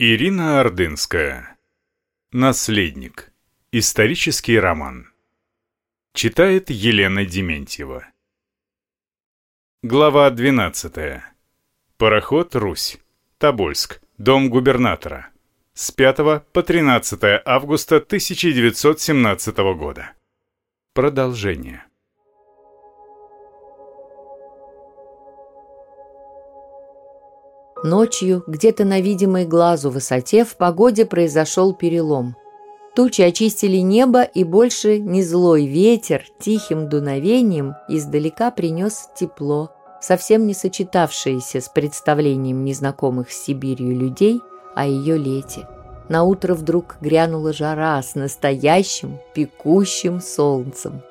Ирина Ордынская. Наследник. Исторический роман. Читает Елена Дементьева. Глава 12. Пароход «Русь». Тобольск. Дом губернатора. С 5 по 13 августа 1917 года. Продолжение. Ночью, где-то на видимой глазу высоте, в погоде произошел перелом. Тучи очистили небо, и больше не злой ветер тихим дуновением издалека принес тепло, совсем не сочетавшееся с представлением незнакомых с Сибирью людей о ее лете. На утро вдруг грянула жара с настоящим пекущим солнцем.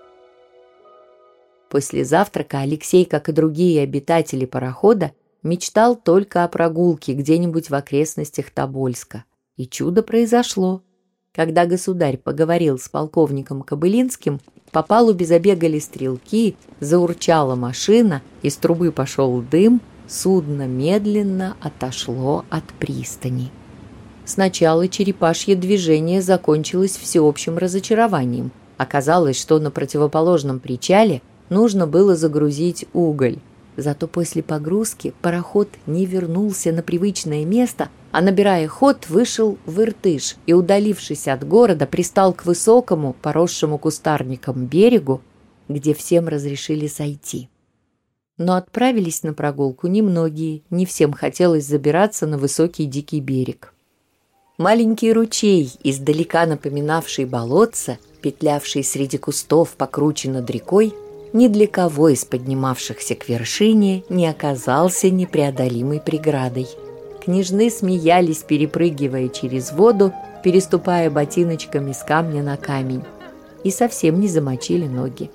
После завтрака Алексей, как и другие обитатели парохода, мечтал только о прогулке где-нибудь в окрестностях Тобольска. И чудо произошло. Когда государь поговорил с полковником Кобылинским, по палубе забегали стрелки, заурчала машина, из трубы пошел дым, судно медленно отошло от пристани. Сначала черепашье движение закончилось всеобщим разочарованием. Оказалось, что на противоположном причале нужно было загрузить уголь. Зато после погрузки пароход не вернулся на привычное место, а, набирая ход, вышел в Иртыш и, удалившись от города, пристал к высокому, поросшему кустарником берегу, где всем разрешили сойти. Но отправились на прогулку немногие, не всем хотелось забираться на высокий дикий берег. Маленький ручей, издалека напоминавший болотце, петлявший среди кустов, покруче над рекой, ни для кого из поднимавшихся к вершине не оказался непреодолимой преградой. Княжны смеялись, перепрыгивая через воду, переступая ботиночками с камня на камень, и совсем не замочили ноги.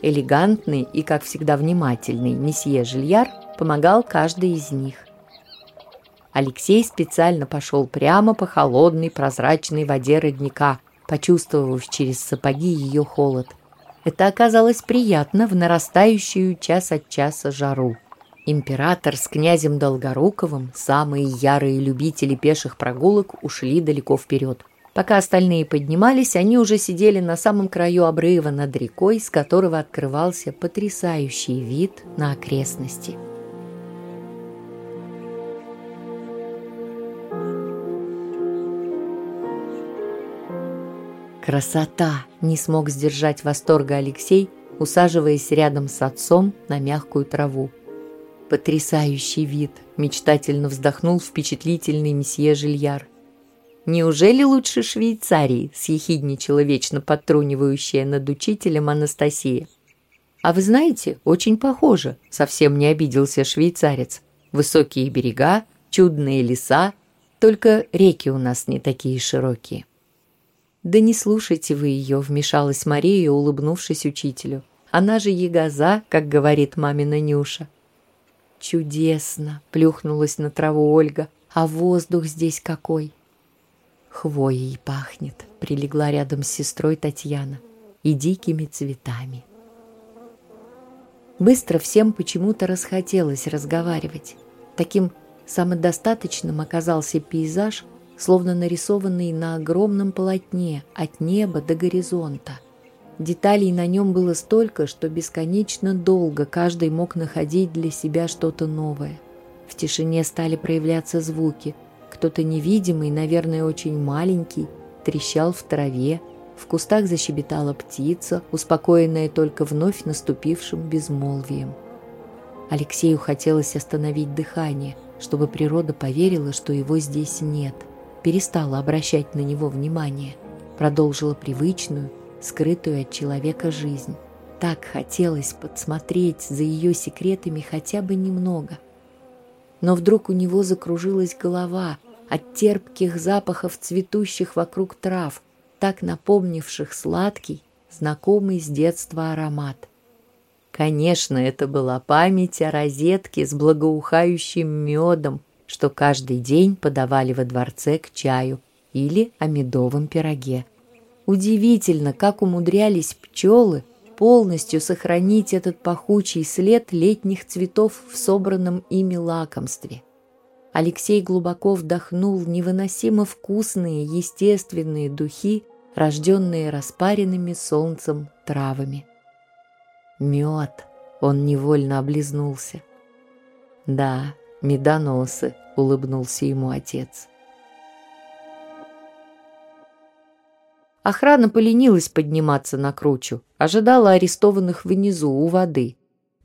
Элегантный и, как всегда, внимательный месье Жильяр помогал каждой из них. Алексей специально пошел прямо по холодной прозрачной воде родника, почувствовав через сапоги ее холод – это оказалось приятно в нарастающую час от часа жару. Император с князем Долгоруковым, самые ярые любители пеших прогулок, ушли далеко вперед. Пока остальные поднимались, они уже сидели на самом краю обрыва над рекой, с которого открывался потрясающий вид на окрестности. Красота! Не смог сдержать восторга Алексей, усаживаясь рядом с отцом на мягкую траву. Потрясающий вид! Мечтательно вздохнул впечатлительный месье Жильяр. «Неужели лучше Швейцарии?» – съехидничала вечно подтрунивающая над учителем Анастасия. «А вы знаете, очень похоже», – совсем не обиделся швейцарец. «Высокие берега, чудные леса, только реки у нас не такие широкие». «Да не слушайте вы ее», — вмешалась Мария, улыбнувшись учителю. «Она же ягоза, как говорит мамина Нюша». «Чудесно!» — плюхнулась на траву Ольга. «А воздух здесь какой!» «Хвоей пахнет», — прилегла рядом с сестрой Татьяна. «И дикими цветами». Быстро всем почему-то расхотелось разговаривать. Таким самодостаточным оказался пейзаж, словно нарисованный на огромном полотне от неба до горизонта. Деталей на нем было столько, что бесконечно долго каждый мог находить для себя что-то новое. В тишине стали проявляться звуки. Кто-то невидимый, наверное, очень маленький, трещал в траве, в кустах защебетала птица, успокоенная только вновь наступившим безмолвием. Алексею хотелось остановить дыхание, чтобы природа поверила, что его здесь нет – перестала обращать на него внимание, продолжила привычную, скрытую от человека жизнь. Так хотелось подсмотреть за ее секретами хотя бы немного. Но вдруг у него закружилась голова от терпких запахов цветущих вокруг трав, так напомнивших сладкий, знакомый с детства аромат. Конечно, это была память о розетке с благоухающим медом, что каждый день подавали во дворце к чаю или о медовом пироге. Удивительно, как умудрялись пчелы полностью сохранить этот пахучий след летних цветов в собранном ими лакомстве. Алексей глубоко вдохнул невыносимо вкусные естественные духи, рожденные распаренными солнцем травами. Мед, он невольно облизнулся. Да, медоносы, улыбнулся ему отец. Охрана поленилась подниматься на кручу, ожидала арестованных внизу, у воды.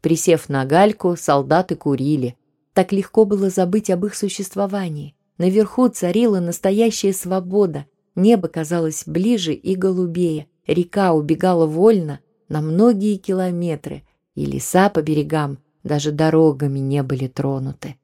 Присев на гальку, солдаты курили. Так легко было забыть об их существовании. Наверху царила настоящая свобода. Небо казалось ближе и голубее. Река убегала вольно на многие километры, и леса по берегам даже дорогами не были тронуты.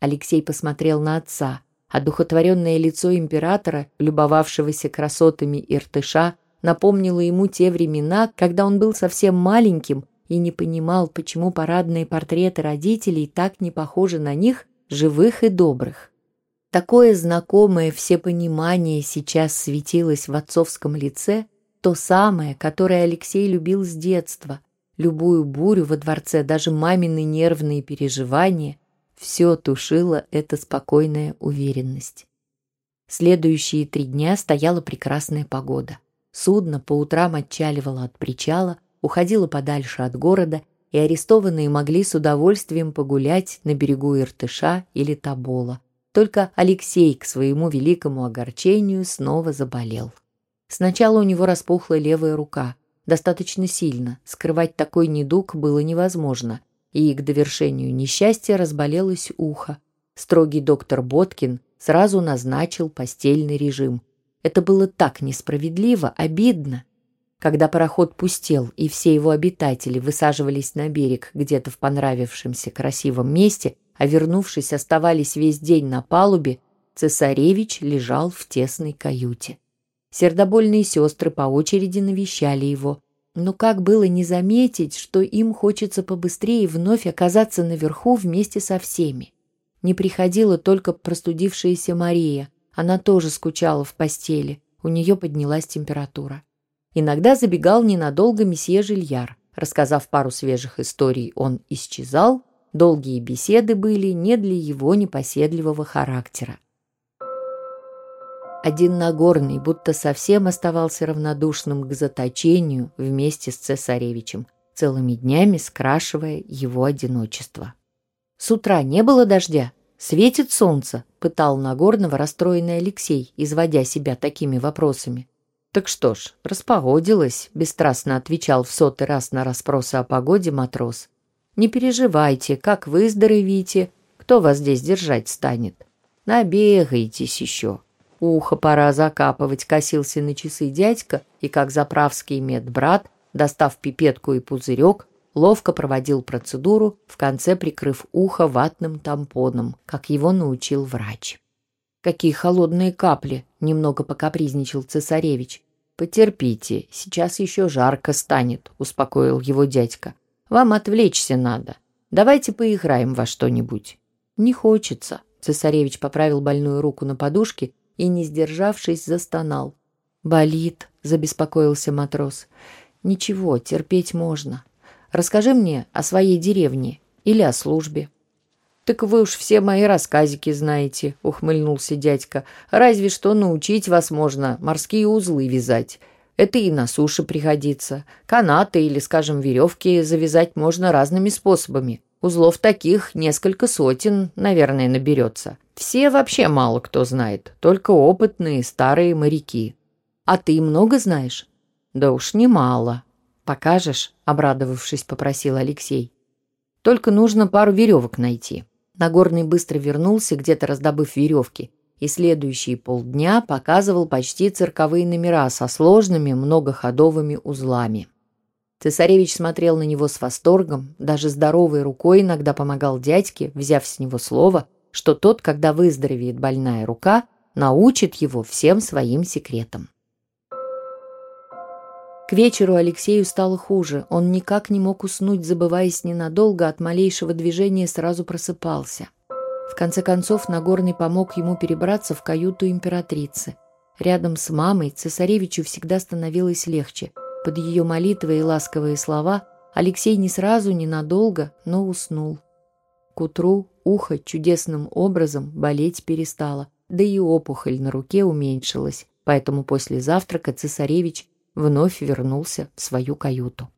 Алексей посмотрел на отца. Одухотворенное лицо императора, любовавшегося красотами Иртыша, напомнило ему те времена, когда он был совсем маленьким и не понимал, почему парадные портреты родителей так не похожи на них, живых и добрых. Такое знакомое всепонимание сейчас светилось в отцовском лице, то самое, которое Алексей любил с детства. Любую бурю во дворце, даже мамины нервные переживания – все тушила эта спокойная уверенность. Следующие три дня стояла прекрасная погода. Судно по утрам отчаливало от причала, уходило подальше от города, и арестованные могли с удовольствием погулять на берегу Иртыша или Табола. Только Алексей, к своему великому огорчению, снова заболел. Сначала у него распухла левая рука. Достаточно сильно. Скрывать такой недуг было невозможно и к довершению несчастья разболелось ухо. Строгий доктор Боткин сразу назначил постельный режим. Это было так несправедливо, обидно. Когда пароход пустел, и все его обитатели высаживались на берег где-то в понравившемся красивом месте, а вернувшись оставались весь день на палубе, цесаревич лежал в тесной каюте. Сердобольные сестры по очереди навещали его, но как было не заметить, что им хочется побыстрее вновь оказаться наверху вместе со всеми? Не приходила только простудившаяся Мария. Она тоже скучала в постели. У нее поднялась температура. Иногда забегал ненадолго месье Жильяр. Рассказав пару свежих историй, он исчезал. Долгие беседы были не для его непоседливого характера. Один Нагорный будто совсем оставался равнодушным к заточению вместе с цесаревичем, целыми днями скрашивая его одиночество. «С утра не было дождя? Светит солнце?» — пытал Нагорного расстроенный Алексей, изводя себя такими вопросами. «Так что ж, распогодилось», — бесстрастно отвечал в сотый раз на расспросы о погоде матрос. «Не переживайте, как выздоровите, кто вас здесь держать станет? Набегайтесь еще». Ухо пора закапывать, косился на часы дядька, и как заправский медбрат, достав пипетку и пузырек, ловко проводил процедуру, в конце прикрыв ухо ватным тампоном, как его научил врач. «Какие холодные капли!» — немного покапризничал цесаревич. «Потерпите, сейчас еще жарко станет», — успокоил его дядька. «Вам отвлечься надо. Давайте поиграем во что-нибудь». «Не хочется», — цесаревич поправил больную руку на подушке и, не сдержавшись, застонал. «Болит», — забеспокоился матрос. «Ничего, терпеть можно. Расскажи мне о своей деревне или о службе». «Так вы уж все мои рассказики знаете», — ухмыльнулся дядька. «Разве что научить вас можно морские узлы вязать. Это и на суше пригодится. Канаты или, скажем, веревки завязать можно разными способами. Узлов таких несколько сотен, наверное, наберется. Все вообще мало кто знает, только опытные старые моряки. А ты много знаешь? Да уж немало. Покажешь? Обрадовавшись, попросил Алексей. Только нужно пару веревок найти. Нагорный быстро вернулся, где-то раздобыв веревки, и следующие полдня показывал почти цирковые номера со сложными многоходовыми узлами. Цесаревич смотрел на него с восторгом, даже здоровой рукой иногда помогал дядьке, взяв с него слово, что тот, когда выздоровеет больная рука, научит его всем своим секретам. К вечеру Алексею стало хуже. Он никак не мог уснуть, забываясь ненадолго, от малейшего движения сразу просыпался. В конце концов, Нагорный помог ему перебраться в каюту императрицы. Рядом с мамой цесаревичу всегда становилось легче – под ее молитвы и ласковые слова Алексей не сразу, ненадолго, но уснул. К утру ухо чудесным образом болеть перестало, да и опухоль на руке уменьшилась, поэтому после завтрака цесаревич вновь вернулся в свою каюту.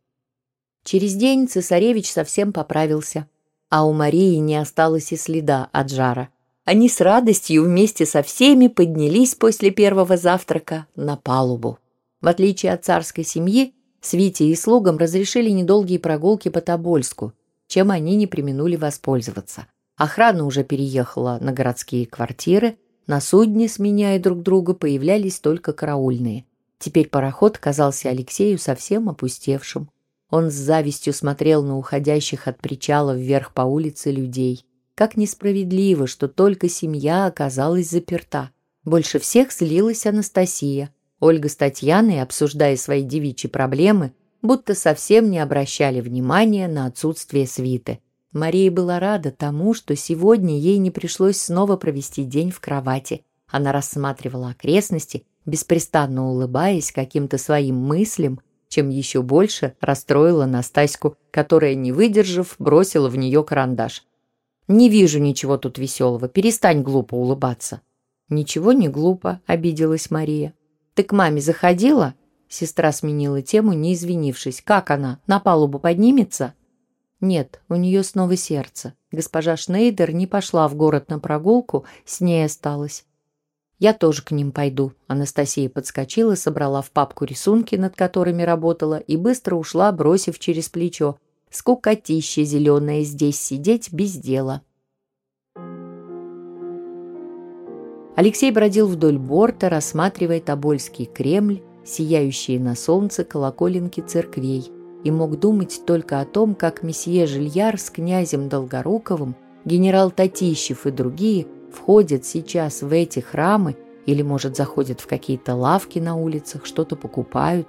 Через день цесаревич совсем поправился, а у Марии не осталось и следа от жара. Они с радостью вместе со всеми поднялись после первого завтрака на палубу. В отличие от царской семьи, свите и слугам разрешили недолгие прогулки по Тобольску, чем они не применули воспользоваться. Охрана уже переехала на городские квартиры, на судне, сменяя друг друга, появлялись только караульные. Теперь пароход казался Алексею совсем опустевшим. Он с завистью смотрел на уходящих от причала вверх по улице людей. Как несправедливо, что только семья оказалась заперта. Больше всех злилась Анастасия. Ольга с Татьяной, обсуждая свои девичьи проблемы, будто совсем не обращали внимания на отсутствие свиты. Мария была рада тому, что сегодня ей не пришлось снова провести день в кровати. Она рассматривала окрестности, беспрестанно улыбаясь каким-то своим мыслям, чем еще больше расстроила Настаську, которая, не выдержав, бросила в нее карандаш. «Не вижу ничего тут веселого, перестань глупо улыбаться». «Ничего не глупо», — обиделась Мария. «Ты к маме заходила?» Сестра сменила тему, не извинившись. «Как она? На палубу поднимется?» «Нет, у нее снова сердце. Госпожа Шнейдер не пошла в город на прогулку, с ней осталась. «Я тоже к ним пойду». Анастасия подскочила, собрала в папку рисунки, над которыми работала, и быстро ушла, бросив через плечо. «Скукотища зеленая здесь сидеть без дела». Алексей бродил вдоль борта, рассматривая Тобольский Кремль, сияющие на солнце колоколенки церквей, и мог думать только о том, как месье Жильяр с князем Долгоруковым, генерал Татищев и другие – входят сейчас в эти храмы или, может, заходят в какие-то лавки на улицах, что-то покупают.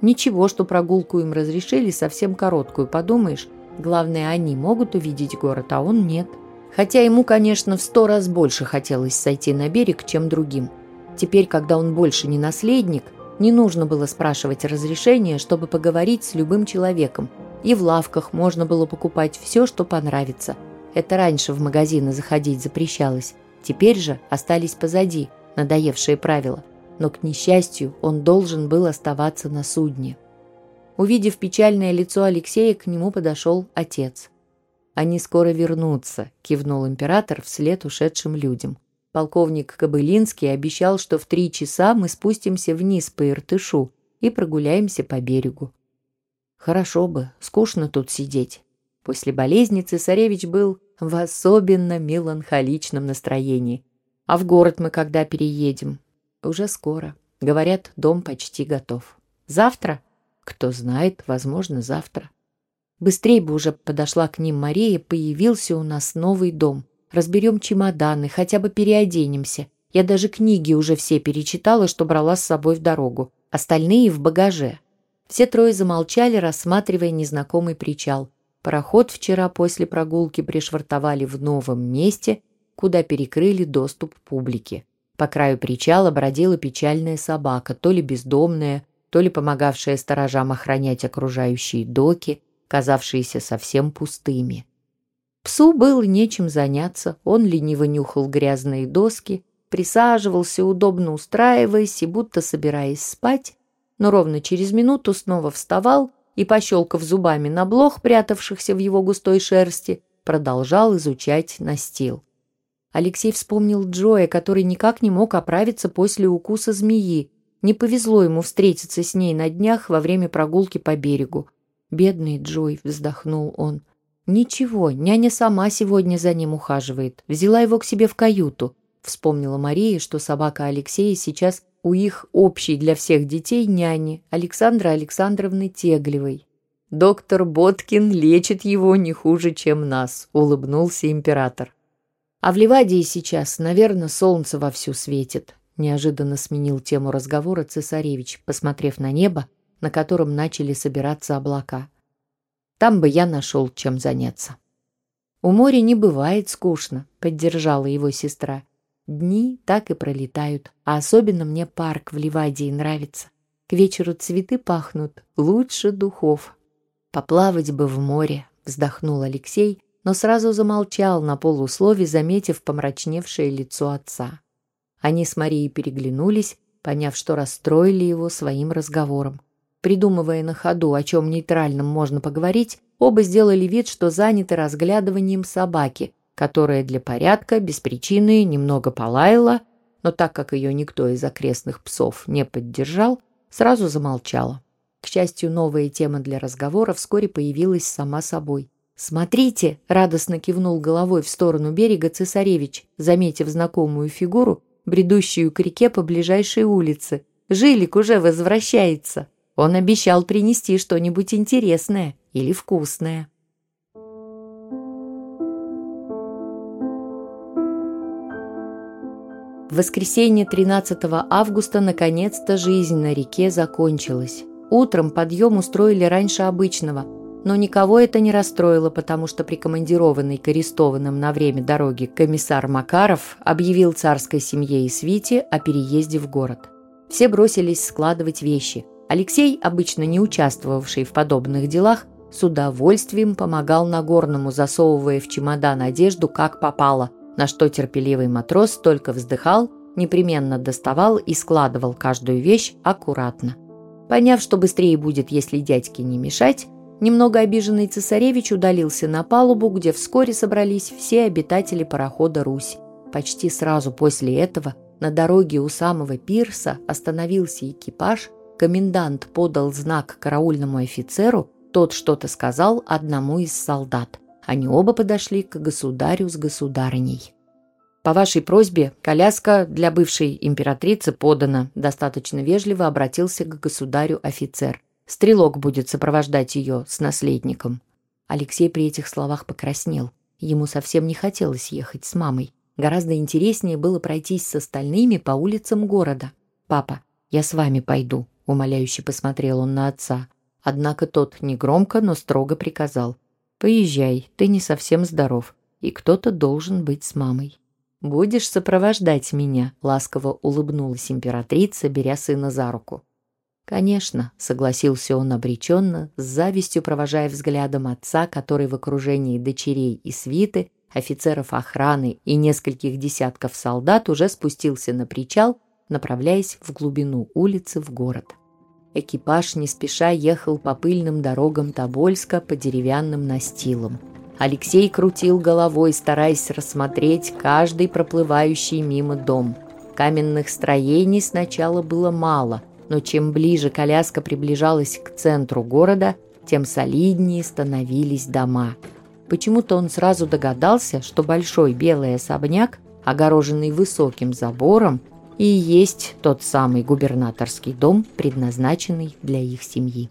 Ничего, что прогулку им разрешили, совсем короткую, подумаешь. Главное, они могут увидеть город, а он нет. Хотя ему, конечно, в сто раз больше хотелось сойти на берег, чем другим. Теперь, когда он больше не наследник, не нужно было спрашивать разрешения, чтобы поговорить с любым человеком. И в лавках можно было покупать все, что понравится – это раньше в магазины заходить запрещалось. Теперь же остались позади надоевшие правила. Но, к несчастью, он должен был оставаться на судне. Увидев печальное лицо Алексея, к нему подошел отец. «Они скоро вернутся», — кивнул император вслед ушедшим людям. Полковник Кобылинский обещал, что в три часа мы спустимся вниз по Иртышу и прогуляемся по берегу. «Хорошо бы, скучно тут сидеть». После болезни цесаревич был в особенно меланхоличном настроении. А в город мы когда переедем? Уже скоро. Говорят, дом почти готов. Завтра? Кто знает, возможно, завтра. Быстрей бы уже подошла к ним Мария, появился у нас новый дом. Разберем чемоданы, хотя бы переоденемся. Я даже книги уже все перечитала, что брала с собой в дорогу. Остальные в багаже. Все трое замолчали, рассматривая незнакомый причал. Пароход вчера после прогулки пришвартовали в новом месте, куда перекрыли доступ публике. По краю причала бродила печальная собака, то ли бездомная, то ли помогавшая сторожам охранять окружающие доки, казавшиеся совсем пустыми. Псу было нечем заняться, он лениво нюхал грязные доски, присаживался, удобно устраиваясь и будто собираясь спать, но ровно через минуту снова вставал и, пощелкав зубами на блох, прятавшихся в его густой шерсти, продолжал изучать настил. Алексей вспомнил Джоя, который никак не мог оправиться после укуса змеи. Не повезло ему встретиться с ней на днях во время прогулки по берегу. «Бедный Джой», — вздохнул он. «Ничего, няня сама сегодня за ним ухаживает. Взяла его к себе в каюту». Вспомнила Мария, что собака Алексея сейчас у их общей для всех детей няни Александры Александровны Теглевой. «Доктор Боткин лечит его не хуже, чем нас», — улыбнулся император. «А в Ливадии сейчас, наверное, солнце вовсю светит», — неожиданно сменил тему разговора цесаревич, посмотрев на небо, на котором начали собираться облака. «Там бы я нашел, чем заняться». «У моря не бывает скучно», — поддержала его сестра. Дни так и пролетают, а особенно мне парк в Ливадии нравится. К вечеру цветы пахнут лучше духов. Поплавать бы в море, вздохнул Алексей, но сразу замолчал на полуслове, заметив помрачневшее лицо отца. Они с Марией переглянулись, поняв, что расстроили его своим разговором. Придумывая на ходу, о чем нейтральном можно поговорить, оба сделали вид, что заняты разглядыванием собаки, которая для порядка, без причины, немного полаяла, но так как ее никто из окрестных псов не поддержал, сразу замолчала. К счастью, новая тема для разговора вскоре появилась сама собой. «Смотрите!» — радостно кивнул головой в сторону берега цесаревич, заметив знакомую фигуру, бредущую к реке по ближайшей улице. «Жилик уже возвращается!» Он обещал принести что-нибудь интересное или вкусное. В воскресенье 13 августа наконец-то жизнь на реке закончилась. Утром подъем устроили раньше обычного, но никого это не расстроило, потому что прикомандированный к арестованным на время дороги комиссар Макаров объявил царской семье и свите о переезде в город. Все бросились складывать вещи. Алексей, обычно не участвовавший в подобных делах, с удовольствием помогал Нагорному, засовывая в чемодан одежду как попало, на что терпеливый матрос только вздыхал, непременно доставал и складывал каждую вещь аккуратно. Поняв, что быстрее будет, если дядьке не мешать, немного обиженный цесаревич удалился на палубу, где вскоре собрались все обитатели парохода «Русь». Почти сразу после этого на дороге у самого пирса остановился экипаж, комендант подал знак караульному офицеру, тот что-то сказал одному из солдат. Они оба подошли к государю с государыней. По вашей просьбе коляска для бывшей императрицы подана. Достаточно вежливо обратился к государю офицер. Стрелок будет сопровождать ее с наследником. Алексей при этих словах покраснел. Ему совсем не хотелось ехать с мамой. Гораздо интереснее было пройтись с остальными по улицам города. «Папа, я с вами пойду», — умоляюще посмотрел он на отца. Однако тот негромко, но строго приказал. «Поезжай, ты не совсем здоров, и кто-то должен быть с мамой». «Будешь сопровождать меня?» — ласково улыбнулась императрица, беря сына за руку. «Конечно», — согласился он обреченно, с завистью провожая взглядом отца, который в окружении дочерей и свиты, офицеров охраны и нескольких десятков солдат уже спустился на причал, направляясь в глубину улицы в город. Экипаж не спеша ехал по пыльным дорогам Тобольска по деревянным настилам. Алексей крутил головой, стараясь рассмотреть каждый проплывающий мимо дом. Каменных строений сначала было мало, но чем ближе коляска приближалась к центру города, тем солиднее становились дома. Почему-то он сразу догадался, что большой белый особняк, огороженный высоким забором, и есть тот самый губернаторский дом, предназначенный для их семьи.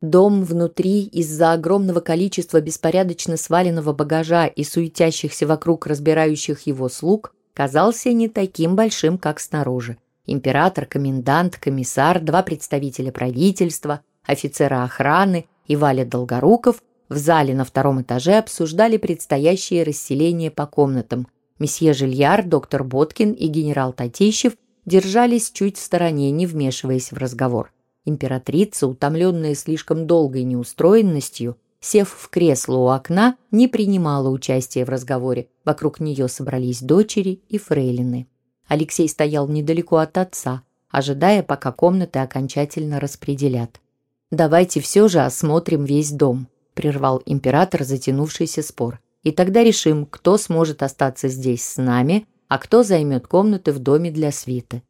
Дом внутри из-за огромного количества беспорядочно сваленного багажа и суетящихся вокруг разбирающих его слуг казался не таким большим, как снаружи. Император, комендант, комиссар, два представителя правительства, офицера охраны и Валя Долгоруков в зале на втором этаже обсуждали предстоящее расселение по комнатам. Месье Жильяр, доктор Боткин и генерал Татищев держались чуть в стороне, не вмешиваясь в разговор. Императрица, утомленная слишком долгой неустроенностью, сев в кресло у окна, не принимала участия в разговоре. Вокруг нее собрались дочери и фрейлины. Алексей стоял недалеко от отца, ожидая, пока комнаты окончательно распределят. «Давайте все же осмотрим весь дом», – прервал император затянувшийся спор. «И тогда решим, кто сможет остаться здесь с нами, а кто займет комнаты в доме для свиты.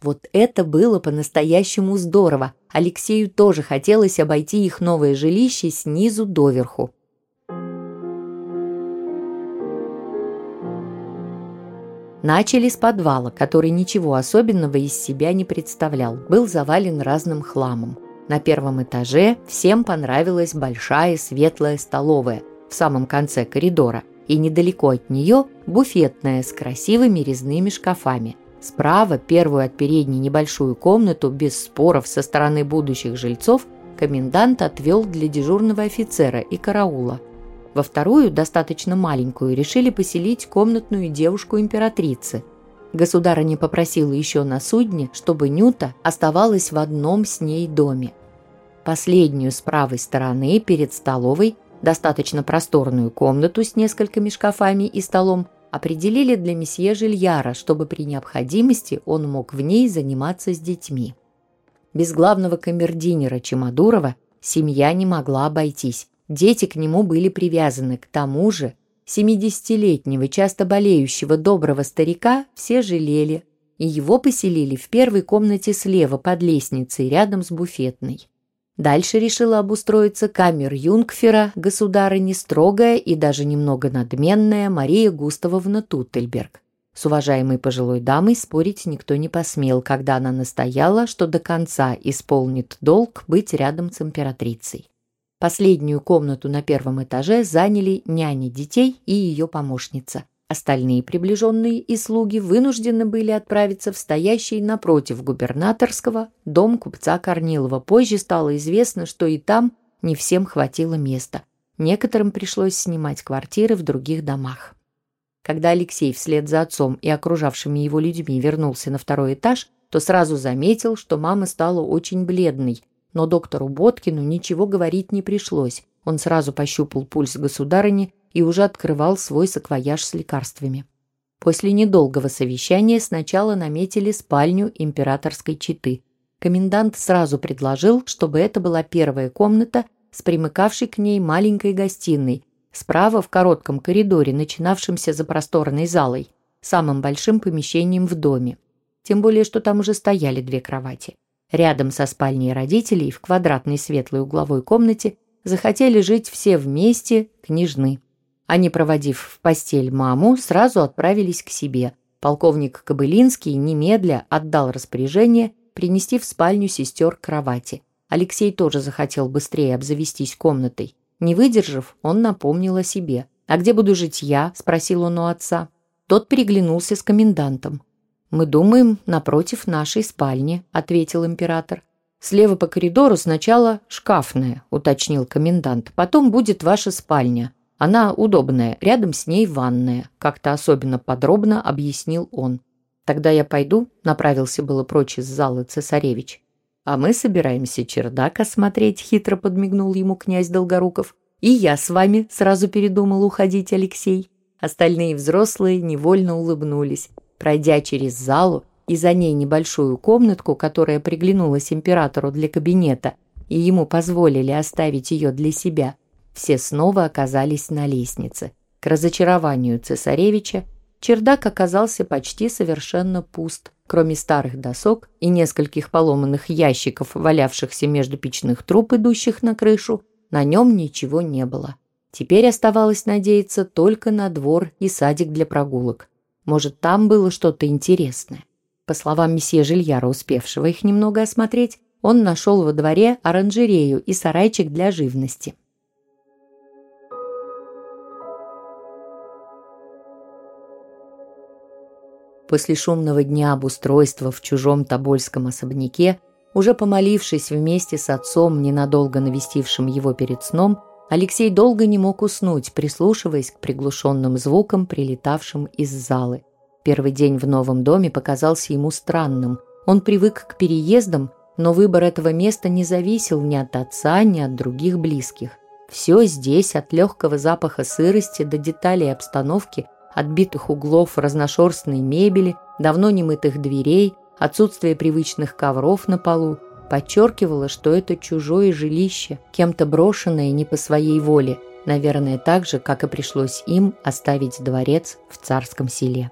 Вот это было по-настоящему здорово. Алексею тоже хотелось обойти их новое жилище снизу доверху. Начали с подвала, который ничего особенного из себя не представлял, был завален разным хламом. На первом этаже всем понравилась большая светлая столовая в самом конце коридора, и недалеко от нее буфетная с красивыми резными шкафами – Справа, первую от передней небольшую комнату, без споров со стороны будущих жильцов, комендант отвел для дежурного офицера и караула. Во вторую, достаточно маленькую, решили поселить комнатную девушку императрицы. Государыня попросила еще на судне, чтобы Нюта оставалась в одном с ней доме. Последнюю с правой стороны, перед столовой, Достаточно просторную комнату с несколькими шкафами и столом определили для месье Жильяра, чтобы при необходимости он мог в ней заниматься с детьми. Без главного камердинера Чемодурова семья не могла обойтись. Дети к нему были привязаны. К тому же 70-летнего, часто болеющего доброго старика все жалели, и его поселили в первой комнате слева под лестницей, рядом с буфетной. Дальше решила обустроиться камер Юнгфера, государыня строгая и даже немного надменная Мария Густавовна Туттельберг. С уважаемой пожилой дамой спорить никто не посмел, когда она настояла, что до конца исполнит долг быть рядом с императрицей. Последнюю комнату на первом этаже заняли няни детей и ее помощница. Остальные приближенные и слуги вынуждены были отправиться в стоящий напротив губернаторского дом купца Корнилова. Позже стало известно, что и там не всем хватило места. Некоторым пришлось снимать квартиры в других домах. Когда Алексей вслед за отцом и окружавшими его людьми вернулся на второй этаж, то сразу заметил, что мама стала очень бледной, но доктору Боткину ничего говорить не пришлось. Он сразу пощупал пульс государыни и уже открывал свой саквояж с лекарствами. После недолгого совещания сначала наметили спальню императорской четы. Комендант сразу предложил, чтобы это была первая комната с примыкавшей к ней маленькой гостиной, справа в коротком коридоре, начинавшемся за просторной залой, самым большим помещением в доме. Тем более, что там уже стояли две кровати. Рядом со спальней родителей в квадратной светлой угловой комнате захотели жить все вместе княжны. Они, проводив в постель маму, сразу отправились к себе. Полковник Кобылинский немедля отдал распоряжение принести в спальню сестер кровати. Алексей тоже захотел быстрее обзавестись комнатой. Не выдержав, он напомнил о себе. «А где буду жить я?» – спросил он у отца. Тот переглянулся с комендантом. «Мы думаем, напротив нашей спальни», – ответил император. «Слева по коридору сначала шкафная», – уточнил комендант. «Потом будет ваша спальня. Она удобная, рядом с ней ванная», – как-то особенно подробно объяснил он. «Тогда я пойду», – направился было прочь из зала цесаревич. «А мы собираемся чердак осмотреть», – хитро подмигнул ему князь Долгоруков. «И я с вами», – сразу передумал уходить Алексей. Остальные взрослые невольно улыбнулись. Пройдя через залу и за ней небольшую комнатку, которая приглянулась императору для кабинета, и ему позволили оставить ее для себя – все снова оказались на лестнице. К разочарованию цесаревича чердак оказался почти совершенно пуст. Кроме старых досок и нескольких поломанных ящиков, валявшихся между печных труб, идущих на крышу, на нем ничего не было. Теперь оставалось надеяться только на двор и садик для прогулок. Может, там было что-то интересное. По словам месье Жильяра, успевшего их немного осмотреть, он нашел во дворе оранжерею и сарайчик для живности. После шумного дня обустройства в чужом Тобольском особняке, уже помолившись вместе с отцом, ненадолго навестившим его перед сном, Алексей долго не мог уснуть, прислушиваясь к приглушенным звукам, прилетавшим из залы. Первый день в новом доме показался ему странным. Он привык к переездам, но выбор этого места не зависел ни от отца, ни от других близких. Все здесь, от легкого запаха сырости до деталей обстановки, отбитых углов разношерстной мебели, давно немытых дверей, отсутствие привычных ковров на полу, подчеркивало, что это чужое жилище, кем-то брошенное не по своей воле, наверное, так же, как и пришлось им оставить дворец в царском селе.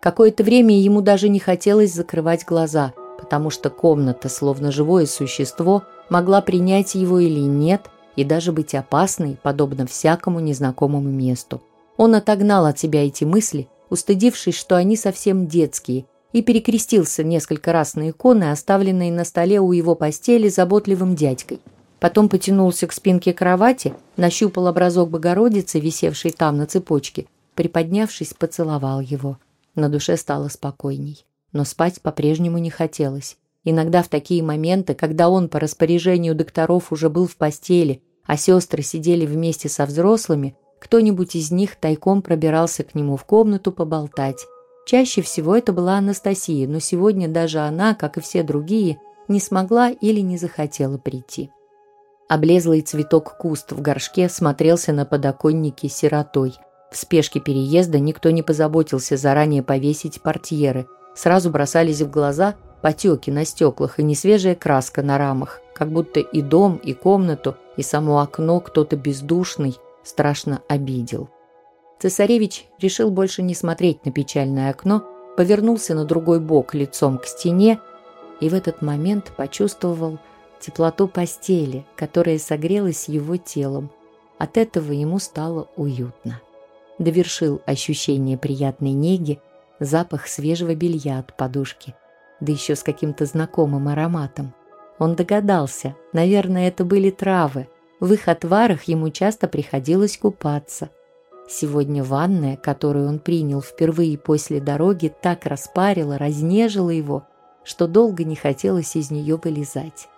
Какое-то время ему даже не хотелось закрывать глаза, потому что комната, словно живое существо, могла принять его или нет, и даже быть опасной, подобно всякому незнакомому месту. Он отогнал от себя эти мысли, устыдившись, что они совсем детские, и перекрестился несколько раз на иконы, оставленные на столе у его постели заботливым дядькой. Потом потянулся к спинке кровати, нащупал образок Богородицы, висевший там на цепочке, приподнявшись, поцеловал его. На душе стало спокойней. Но спать по-прежнему не хотелось. Иногда в такие моменты, когда он по распоряжению докторов уже был в постели, а сестры сидели вместе со взрослыми, кто-нибудь из них тайком пробирался к нему в комнату поболтать. Чаще всего это была Анастасия, но сегодня даже она, как и все другие, не смогла или не захотела прийти. Облезлый цветок-куст в горшке смотрелся на подоконнике сиротой. В спешке переезда никто не позаботился заранее повесить портьеры. Сразу бросались в глаза потеки на стеклах и несвежая краска на рамах, как будто и дом, и комнату, и само окно кто-то бездушный страшно обидел. Цесаревич решил больше не смотреть на печальное окно, повернулся на другой бок лицом к стене и в этот момент почувствовал теплоту постели, которая согрелась его телом. От этого ему стало уютно. Довершил ощущение приятной неги запах свежего белья от подушки, да еще с каким-то знакомым ароматом. Он догадался, наверное, это были травы. В их отварах ему часто приходилось купаться. Сегодня ванная, которую он принял впервые после дороги, так распарила, разнежила его, что долго не хотелось из нее вылезать.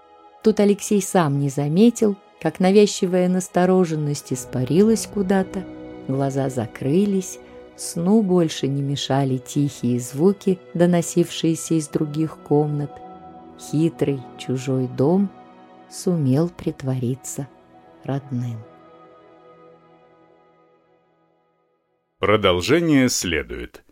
Тут Алексей сам не заметил, как навязчивая настороженность испарилась куда-то, глаза закрылись, сну больше не мешали тихие звуки, доносившиеся из других комнат. Хитрый чужой дом сумел притвориться родным. Продолжение следует.